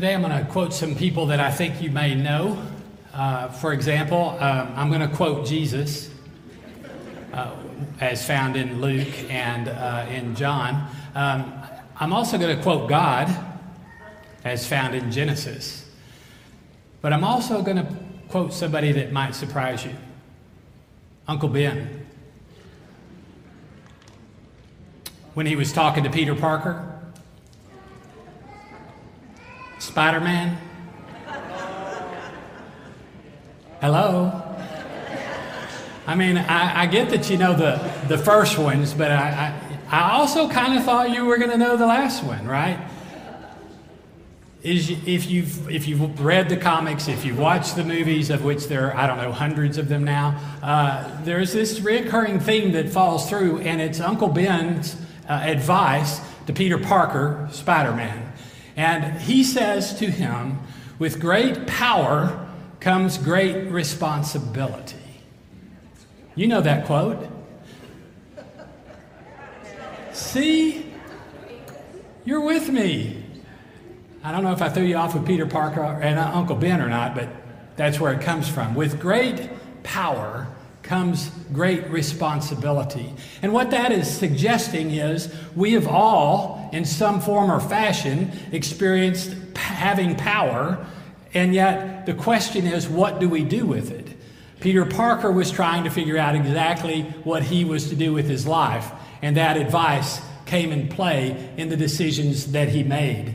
Today I'm going to quote some people that I think you may know. Uh, for example, um, I'm going to quote Jesus uh, as found in Luke and uh, in John. Um, I'm also going to quote God as found in Genesis. But I'm also going to quote somebody that might surprise you Uncle Ben. When he was talking to Peter Parker, Spider Man? Hello? I mean, I, I, get that you know the, the first ones, but I, I, I also kind of thought you were going to know the last one, right? Is if you've if you've read the comics, if you've watched the movies, of which there are I don't know hundreds of them now, uh, there's this recurring theme that falls through, and it's Uncle Ben's uh, advice to Peter Parker, Spider-Man. And he says to him, With great power comes great responsibility. You know that quote. See? You're with me. I don't know if I threw you off with Peter Parker and uh, Uncle Ben or not, but that's where it comes from. With great power comes great responsibility. And what that is suggesting is we have all, in some form or fashion, experienced having power, and yet the question is, what do we do with it? Peter Parker was trying to figure out exactly what he was to do with his life, and that advice came in play in the decisions that he made.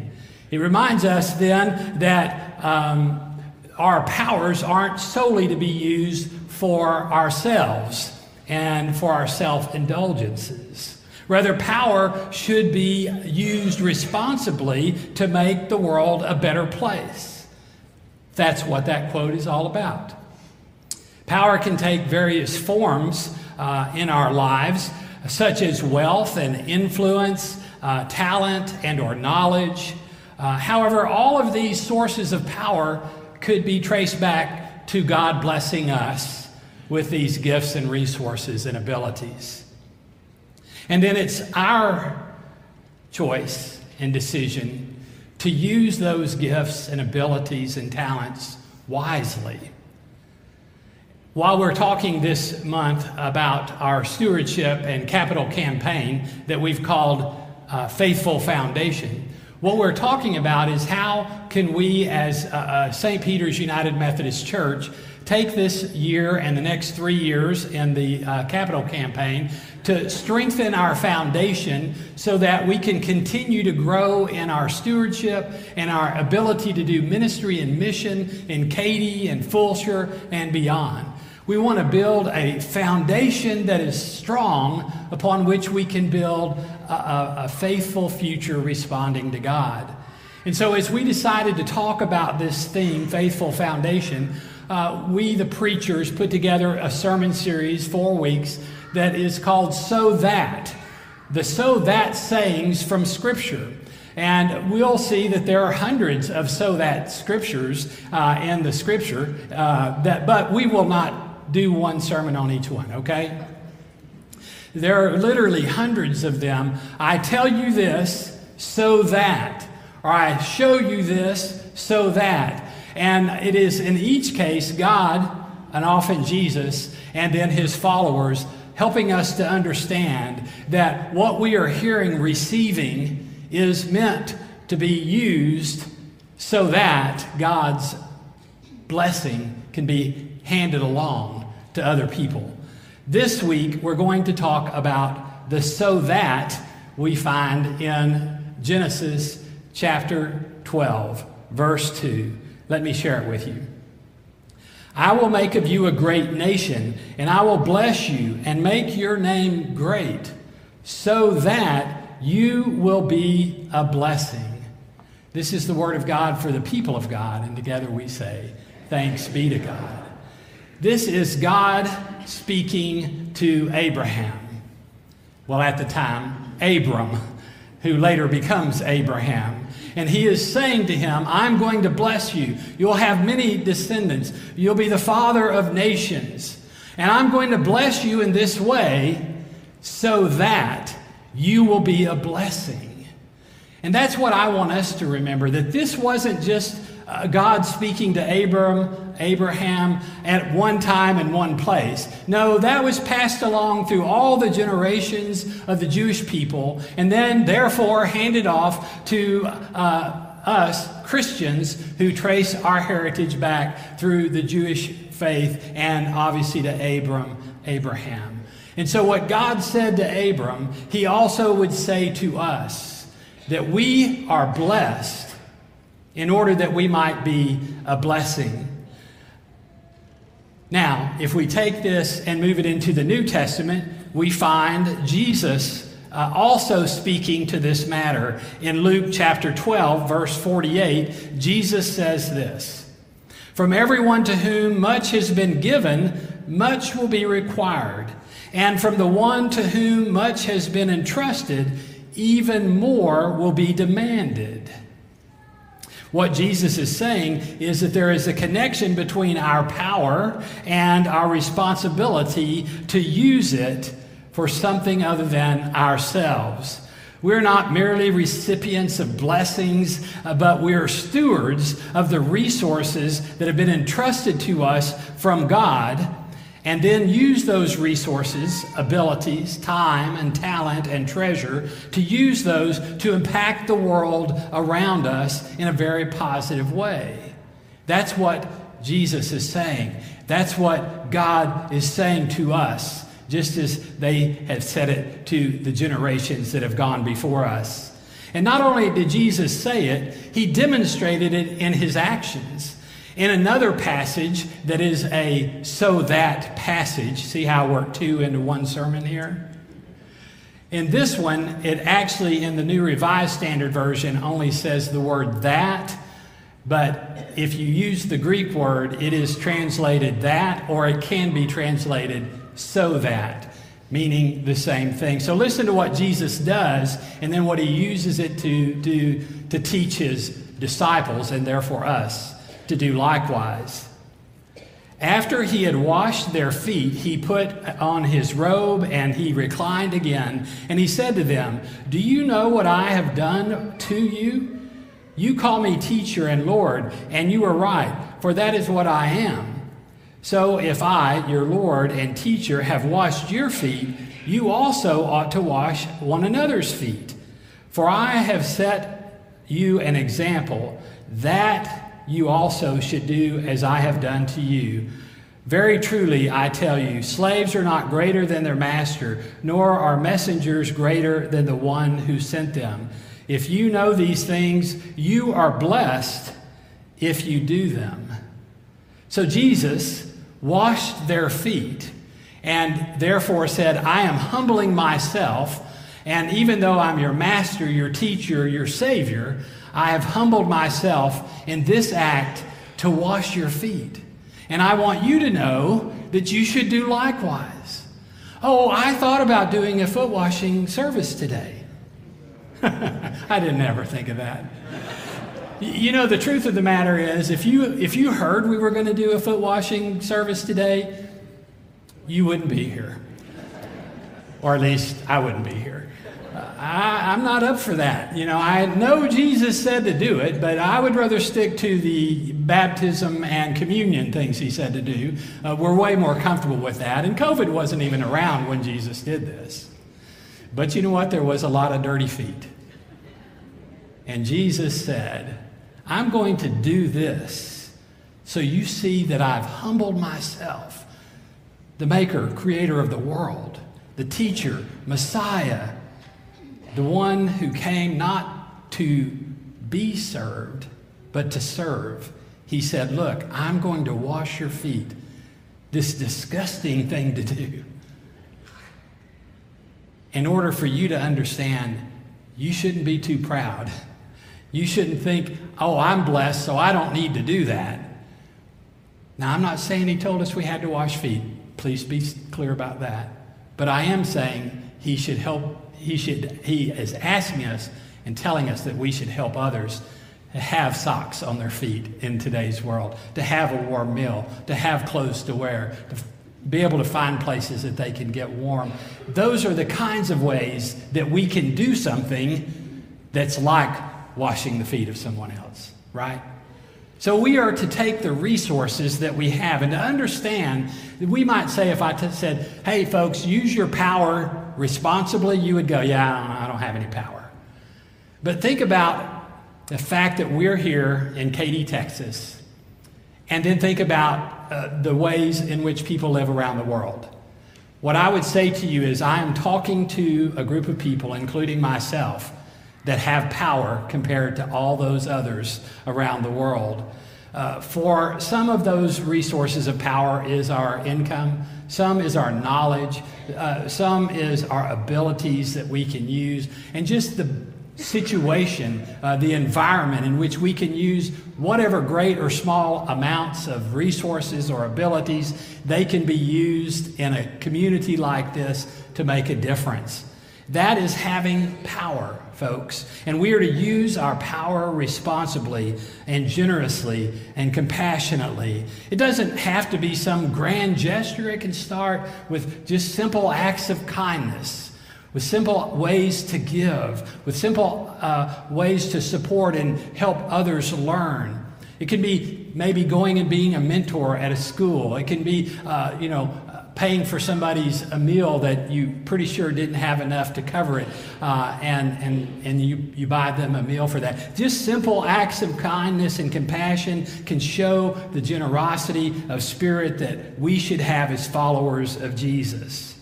It reminds us then that um, our powers aren't solely to be used for ourselves and for our self indulgences. Rather, power should be used responsibly to make the world a better place. That's what that quote is all about. Power can take various forms uh, in our lives, such as wealth and influence, uh, talent and or knowledge. Uh, however, all of these sources of power could be traced back to God blessing us with these gifts and resources and abilities. And then it's our choice and decision to use those gifts and abilities and talents wisely. While we're talking this month about our stewardship and capital campaign that we've called uh, Faithful Foundation, what we're talking about is how can we, as uh, uh, St. Peter's United Methodist Church, take this year and the next three years in the uh, capital campaign to strengthen our foundation so that we can continue to grow in our stewardship and our ability to do ministry and mission in Katy and Fulshear and beyond. We want to build a foundation that is strong upon which we can build a, a, a faithful future responding to God. And so, as we decided to talk about this theme, Faithful Foundation, uh, we, the preachers, put together a sermon series, four weeks, that is called So That. The So That sayings from Scripture. And we'll see that there are hundreds of so that scriptures uh, in the scripture, uh, that, but we will not do one sermon on each one, okay? There are literally hundreds of them. I tell you this so that, or I show you this so that. And it is in each case God, and often Jesus, and then his followers helping us to understand that what we are hearing, receiving, is meant to be used so that God's blessing can be handed along to other people. This week, we're going to talk about the so that we find in Genesis chapter 12, verse 2. Let me share it with you. I will make of you a great nation, and I will bless you and make your name great, so that you will be a blessing. This is the word of God for the people of God, and together we say, Thanks be to God. This is God speaking to Abraham. Well, at the time, Abram, who later becomes Abraham. And he is saying to him, I'm going to bless you. You'll have many descendants. You'll be the father of nations. And I'm going to bless you in this way so that you will be a blessing. And that's what I want us to remember that this wasn't just uh, God speaking to Abram, Abraham at one time in one place. No, that was passed along through all the generations of the Jewish people, and then therefore handed off to uh, us Christians who trace our heritage back through the Jewish faith and obviously to Abram, Abraham. And so, what God said to Abram, he also would say to us that we are blessed in order that we might be a blessing. Now, if we take this and move it into the New Testament, we find Jesus uh, also speaking to this matter. In Luke chapter 12, verse 48, Jesus says this From everyone to whom much has been given, much will be required. And from the one to whom much has been entrusted, even more will be demanded. What Jesus is saying is that there is a connection between our power and our responsibility to use it for something other than ourselves. We're not merely recipients of blessings, uh, but we're stewards of the resources that have been entrusted to us from God and then use those resources, abilities, time, and talent and treasure to use those to impact the world around us in a very positive way. That's what Jesus is saying. That's what God is saying to us, just as they have said it to the generations that have gone before us. And not only did Jesus say it, he demonstrated it in his actions. In another passage that is a so that passage, see how I work two into one sermon here? In this one, it actually, in the New Revised Standard Version, only says the word that, but if you use the Greek word, it is translated that, or it can be translated so that, meaning the same thing. So listen to what Jesus does, and then what he uses it to do to teach his disciples, and therefore us to do likewise. After he had washed their feet, he put on his robe and he reclined again. And he said to them, Do you know what I have done to you? You call me teacher and Lord, and you are right, for that is what I am. So if I, your Lord and teacher, have washed your feet, you also ought to wash one another's feet. For I have set you an example that you also should do as I have done to you. Very truly, I tell you, slaves are not greater than their master, nor are messengers greater than the one who sent them. If you know these things, you are blessed if you do them. So Jesus washed their feet and therefore said, I am humbling myself. And even though I'm your master, your teacher, your savior, I have humbled myself in this act to wash your feet. And I want you to know that you should do likewise. Oh, I thought about doing a foot washing service today. I didn't ever think of that. You know, the truth of the matter is, if you, if you heard we were going to do a foot washing service today, you wouldn't be here. Or at least I wouldn't be here. I, am not up for that. You know, I know Jesus said to do it, but I would rather stick to the baptism and communion things he said to do. Uh, we're way more comfortable with that. And COVID wasn't even around when Jesus did this. But you know what? There was a lot of dirty feet. And Jesus said, I'm going to do this so you see that I've humbled myself, the maker, creator of the world, the teacher, Messiah the one who came not to be served, but to serve. He said, Look, I'm going to wash your feet. This disgusting thing to do. In order for you to understand, you shouldn't be too proud. You shouldn't think, oh, I'm blessed, so I don't need to do that. Now, I'm not saying he told us we had to wash feet. Please be clear about that. But I am saying he should help he, should, he is asking us and telling us that we should help others have socks on their feet in today's world, to have a warm meal, to have clothes to wear, to be able to find places that they can get warm. Those are the kinds of ways that we can do something that's like washing the feet of someone else, right? So we are to take the resources that we have and to understand that we might say, if I t- said, hey, folks, use your power responsibly, you would go, yeah, I don't, I don't have any power. But think about the fact that we're here in Katy, Texas, and then think about uh, the ways in which people live around the world. What I would say to you is, I am talking to a group of people, including myself, that have power compared to all those others around the world. Uh, for some of those resources of power is our income, some is our knowledge, uh, some is our abilities that we can use, and just the situation, uh, the environment in which we can use whatever great or small amounts of resources or abilities, they can be used in a community like this to make a difference. That is having power, folks. And we are to use our power responsibly and generously and compassionately. It doesn't have to be some grand gesture, it can start with just simple acts of kindness. With simple ways to give, with simple uh, ways to support and help others learn. It can be maybe going and being a mentor at a school. It can be, uh, you know, paying for somebody's a meal that you pretty sure didn't have enough to cover it, uh, and, and, and you, you buy them a meal for that. Just simple acts of kindness and compassion can show the generosity of spirit that we should have as followers of Jesus.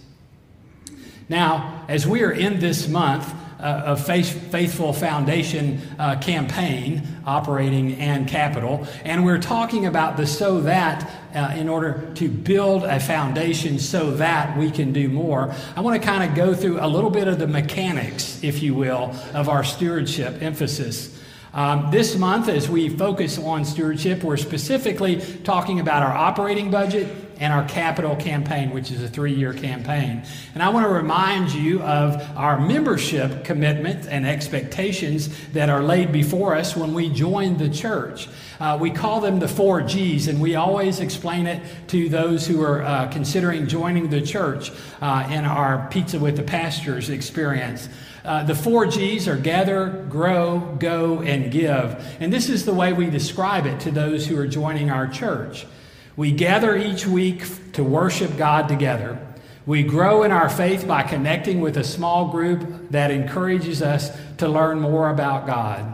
Now, as we are in this month, uh, Faith, Faithful Foundation uh, campaign operating and capital. And we're talking about the so that uh, in order to build a foundation so that we can do more. I want to kind of go through a little bit of the mechanics, if you will, of our stewardship emphasis. Um, this month, as we focus on stewardship, we're specifically talking about our operating budget and our capital campaign, which is a three year campaign. And I want to remind you of our membership commitment and expectations that are laid before us when we join the church. Uh, we call them the four G's, and we always explain it to those who are uh, considering joining the church uh, in our Pizza with the Pastors experience. Uh, the four G's are gather, grow, go, and give. And this is the way we describe it to those who are joining our church. We gather each week to worship God together. We grow in our faith by connecting with a small group that encourages us to learn more about God.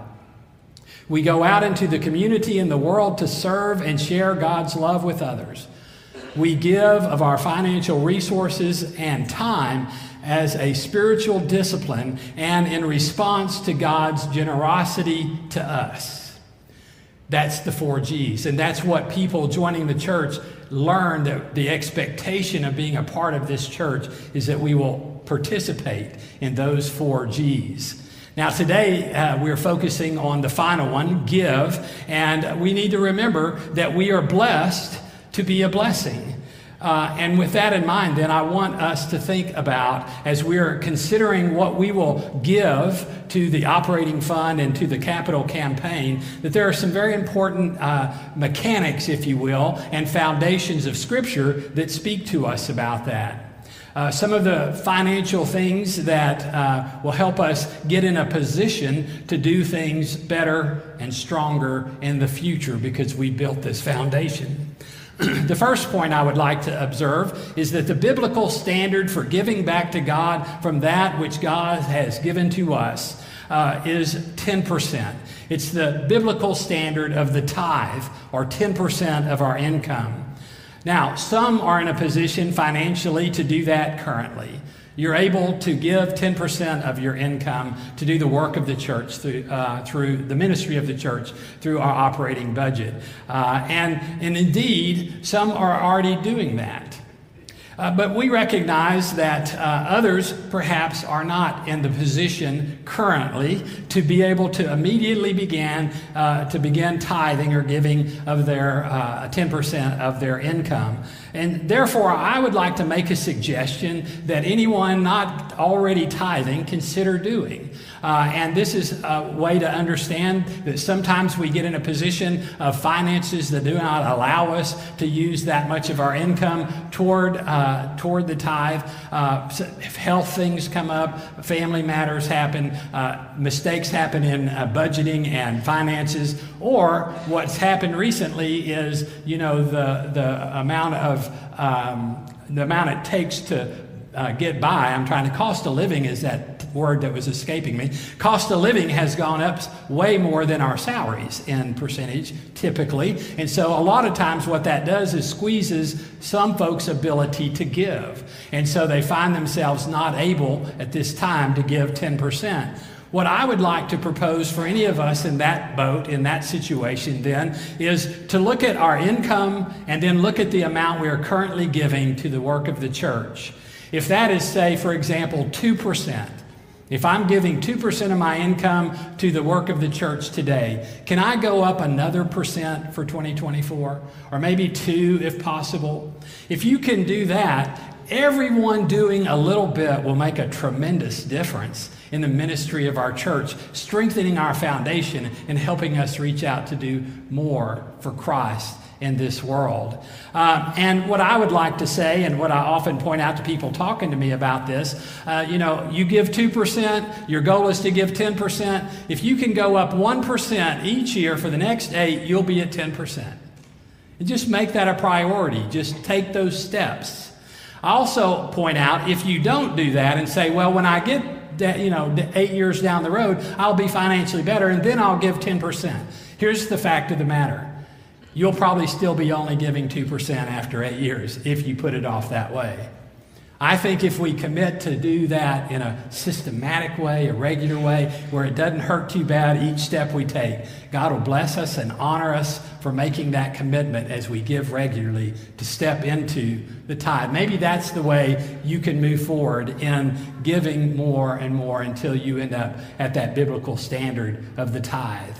We go out into the community and the world to serve and share God's love with others. We give of our financial resources and time as a spiritual discipline and in response to God's generosity to us. That's the four G's. And that's what people joining the church learn that the expectation of being a part of this church is that we will participate in those four G's. Now, today uh, we're focusing on the final one, give, and we need to remember that we are blessed to be a blessing. Uh, and with that in mind, then I want us to think about as we're considering what we will give to the operating fund and to the capital campaign, that there are some very important uh, mechanics, if you will, and foundations of Scripture that speak to us about that. Uh, some of the financial things that uh, will help us get in a position to do things better and stronger in the future because we built this foundation. the first point I would like to observe is that the biblical standard for giving back to God from that which God has given to us uh, is 10%. It's the biblical standard of the tithe, or 10% of our income. Now, some are in a position financially to do that currently. You're able to give 10% of your income to do the work of the church through, uh, through the ministry of the church through our operating budget. Uh, and, and indeed, some are already doing that. Uh, but we recognize that uh, others perhaps are not in the position currently to be able to immediately begin uh, to begin tithing or giving of their 10% uh, of their income. And therefore, I would like to make a suggestion that anyone not already tithing consider doing. Uh, and this is a way to understand that sometimes we get in a position of finances that do not allow us to use that much of our income toward, uh, toward the tithe. Uh, if health things come up, family matters happen, uh, mistakes happen in uh, budgeting and finances, or what's happened recently is, you know, the, the amount of um, the amount it takes to uh, get by. I'm trying to cost a living is that word that was escaping me. Cost of living has gone up way more than our salaries in percentage, typically. And so a lot of times what that does is squeezes some folks' ability to give. And so they find themselves not able at this time to give 10%. What I would like to propose for any of us in that boat, in that situation, then, is to look at our income and then look at the amount we are currently giving to the work of the church. If that is, say, for example, 2%, if I'm giving 2% of my income to the work of the church today, can I go up another percent for 2024? Or maybe two if possible? If you can do that, everyone doing a little bit will make a tremendous difference in the ministry of our church, strengthening our foundation and helping us reach out to do more for Christ in this world. Uh, and what I would like to say, and what I often point out to people talking to me about this, uh, you know, you give 2%, your goal is to give 10%. If you can go up 1% each year for the next eight, you'll be at 10%. And just make that a priority. Just take those steps. I also point out if you don't do that and say, well, when I get you know, eight years down the road, I'll be financially better, and then I'll give 10%. Here's the fact of the matter you'll probably still be only giving 2% after eight years if you put it off that way. I think if we commit to do that in a systematic way, a regular way, where it doesn't hurt too bad each step we take, God will bless us and honor us for making that commitment as we give regularly to step into the tithe. Maybe that's the way you can move forward in giving more and more until you end up at that biblical standard of the tithe.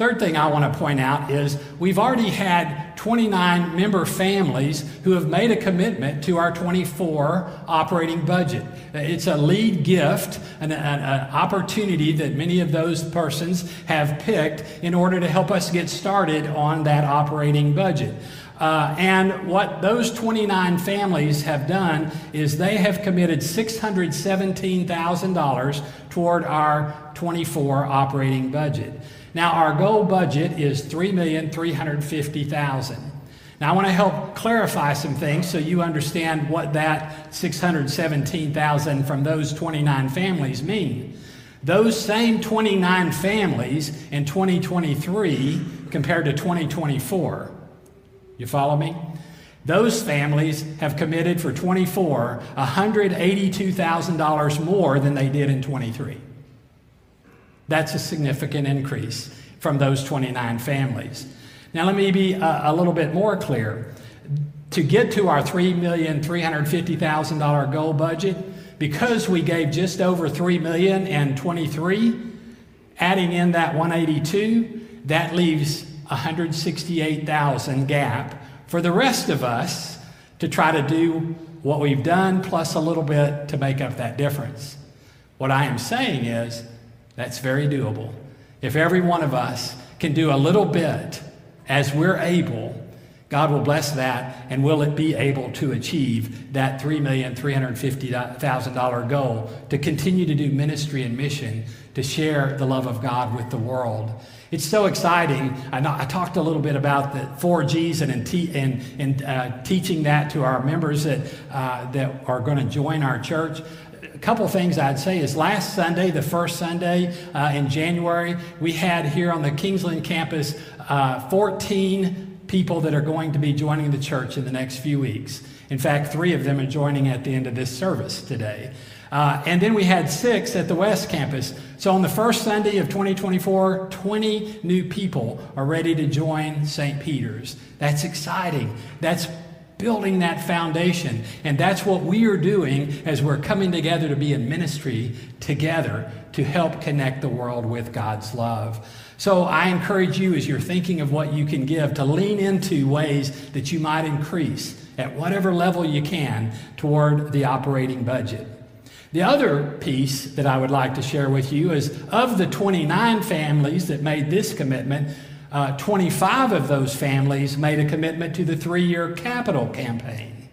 Third thing I want to point out is we've already had 29 member families who have made a commitment to our 24 operating budget. It's a lead gift, an, an, an, opportunity that many of those persons have picked in order to help us get started on that operating budget. Uh, and what those 29 families have done is they have committed $617,000 toward our 24 operating budget. Now, our goal budget is 3,350,000. Now, I want to help clarify some things so you understand what that 617,000 from those 29 families mean. Those same 29 families in 2023 compared to 2024. You follow me? Those families have committed for 24 $182,000 more than they did in 23. That's a significant increase from those 29 families. Now, let me be a, a little bit more clear. To get to our $3,350,000 goal budget, because we gave just over $3 million in 23, adding in that 182, that leaves 168,000 gap for the rest of us to try to do what we've done plus a little bit to make up that difference. What I am saying is that's very doable. If every one of us can do a little bit as we're able, God will bless that and will it be able to achieve that $3,350,000 goal to continue to do ministry and mission to share the love of God with the world. It's so exciting. I, know, I talked a little bit about the four G's and, and, and, uh, teaching that to our members that, uh, that are going to join our church couple things I'd say is last Sunday, the first Sunday uh, in January, we had here on the Kingsland campus uh, 14 people that are going to be joining the church in the next few weeks. In fact, three of them are joining at the end of this service today. Uh, and then we had six at the West Campus. So on the first Sunday of 2024, 20 new people are ready to join St. Peter's. That's exciting. That's building that foundation. And that's what we are doing as we're coming together to be in ministry together to help connect the world with God's love. So I encourage you as you're thinking of what you can give to lean into ways that you might increase at whatever level you can toward the operating budget. The other piece that I would like to share with you is of the 29 families that made this commitment, uh, 25 of those families made a commitment to the three year capital campaign.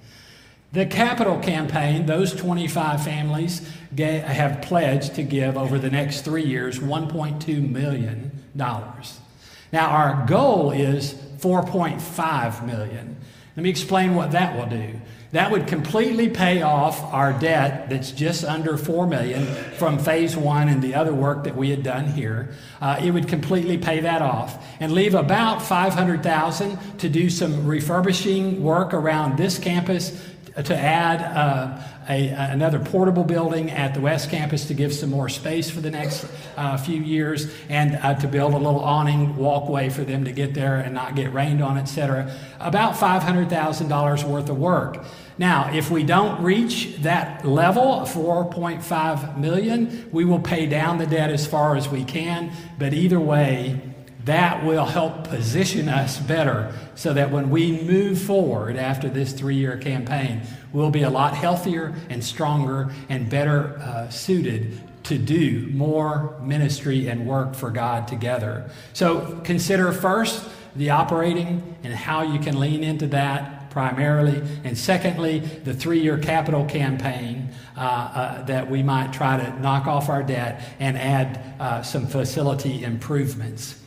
The capital campaign, those 25 families have pledged to give over the next three years $1.2 million. Now, our goal is 4.5 million. Let me explain what that will do. That would completely pay off our debt that's just under four million from phase one and the other work that we had done here. Uh, it would completely pay that off and leave about 500,000 to do some refurbishing work around this campus to add uh, a, another portable building at the West Campus to give some more space for the next uh, few years and uh, to build a little awning walkway for them to get there and not get rained on, etc. About $500,000 worth of work. Now, if we don't reach that level, 4.5 million, we will pay down the debt as far as we can. But either way, that will help position us better so that when we move forward after this three year campaign, we'll be a lot healthier and stronger and better uh, suited to do more ministry and work for God together. So consider first the operating and how you can lean into that primarily. And secondly, the three year capital campaign uh, uh, that we might try to knock off our debt and add uh, some facility improvements.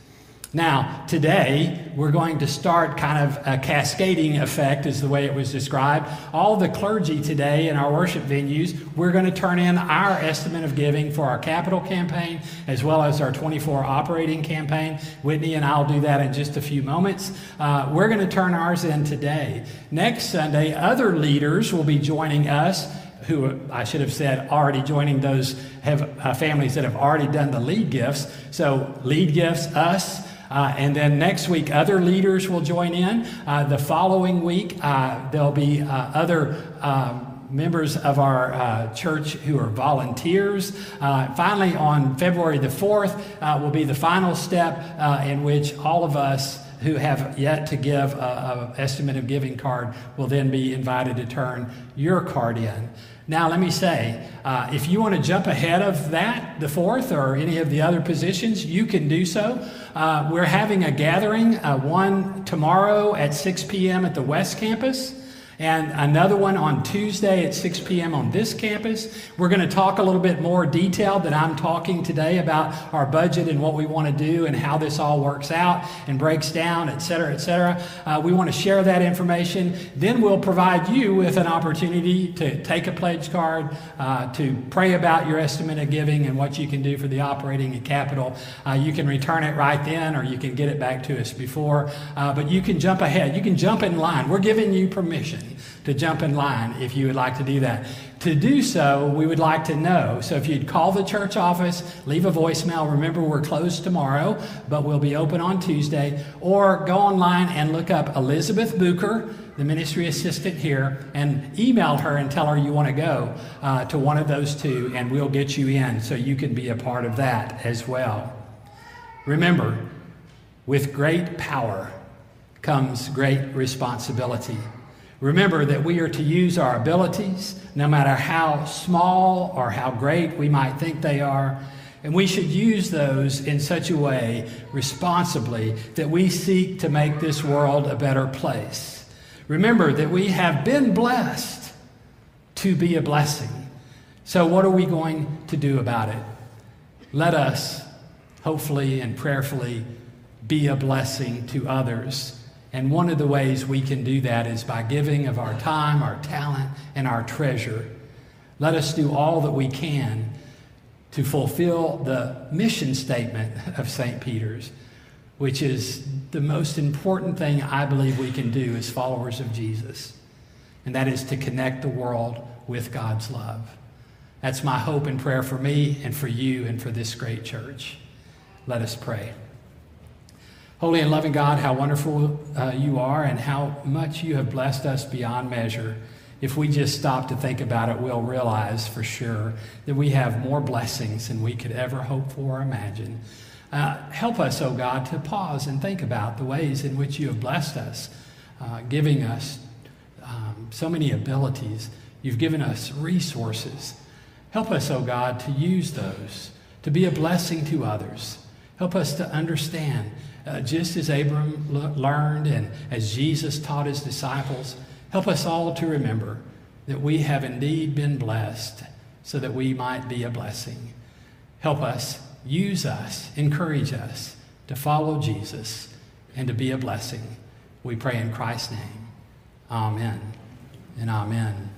Now, today, we're going to start kind of a cascading effect, is the way it was described. All the clergy today in our worship venues, we're going to turn in our estimate of giving for our capital campaign as well as our 24 operating campaign. Whitney and I'll do that in just a few moments. Uh, we're going to turn ours in today. Next Sunday, other leaders will be joining us who I should have said already joining those have uh, families that have already done the lead gifts. So lead gifts, us, uh, and then next week, other leaders will join in. Uh, the following week, uh, there'll be uh, other um, members of our uh, church who are volunteers. Uh, finally, on February the 4th, will be the final step in which all of us who have yet to give an estimate of giving card will then be invited to turn your card in. Now, let me say, uh, if you want to jump ahead of that, the fourth or any of the other positions, you can do so. Uh, we're having a gathering, uh, one tomorrow at 6 p.m. at the West Campus and another one on Tuesday at 6 p.m. on this campus. We're going to talk a little bit more detail than I'm talking today about our budget and what we want to do and how this all works out and breaks down, et cetera, et cetera. Uh, we want to share that information. Then we'll provide you with an opportunity to take a pledge card, uh, to pray about your estimate of giving and what you can do for the operating and capital. Uh, you can return it right then or you can get it back to us before, uh, but you can jump ahead. You can jump in line. We're giving you permission to jump in line if you would like to do that. To do so, we would like to know. So if you'd call the church office, leave a voicemail. Remember, we're closed tomorrow, but we'll be open on Tuesday. Or go online and look up Elizabeth Booker, the ministry assistant here, and email her and tell her you want to go uh, to one of those two, and we'll get you in so you can be a part of that as well. Remember, with great power comes great responsibility. Remember that we are to use our abilities, no matter how small or how great we might think they are, and we should use those in such a way responsibly that we seek to make this world a better place. Remember that we have been blessed to be a blessing. So, what are we going to do about it? Let us, hopefully and prayerfully, be a blessing to others and one of the ways we can do that is by giving of our time, our talent, and our treasure. Let us do all that we can to fulfill the mission statement of St. Peter's, which is the most important thing I believe we can do as followers of Jesus, and that is to connect the world with God's love. That's my hope and prayer for me and for you and for this great church. Let us pray. Holy and loving God, how wonderful uh, you are and how much you have blessed us beyond measure. If we just stop to think about it, we'll realize for sure that we have more blessings than we could ever hope for or imagine. Uh, help us, oh God, to pause and think about the ways in which you have blessed us, uh, giving us um, so many abilities. You've given us resources. Help us, oh God, to use those, to be a blessing to others. Help us to understand, uh, just as Abram learned and as Jesus taught his disciples, help us all to remember that we have indeed been blessed so that we might be a blessing. Help us, use us, encourage us to follow Jesus and to be a blessing. We pray in Christ's name. Amen and amen.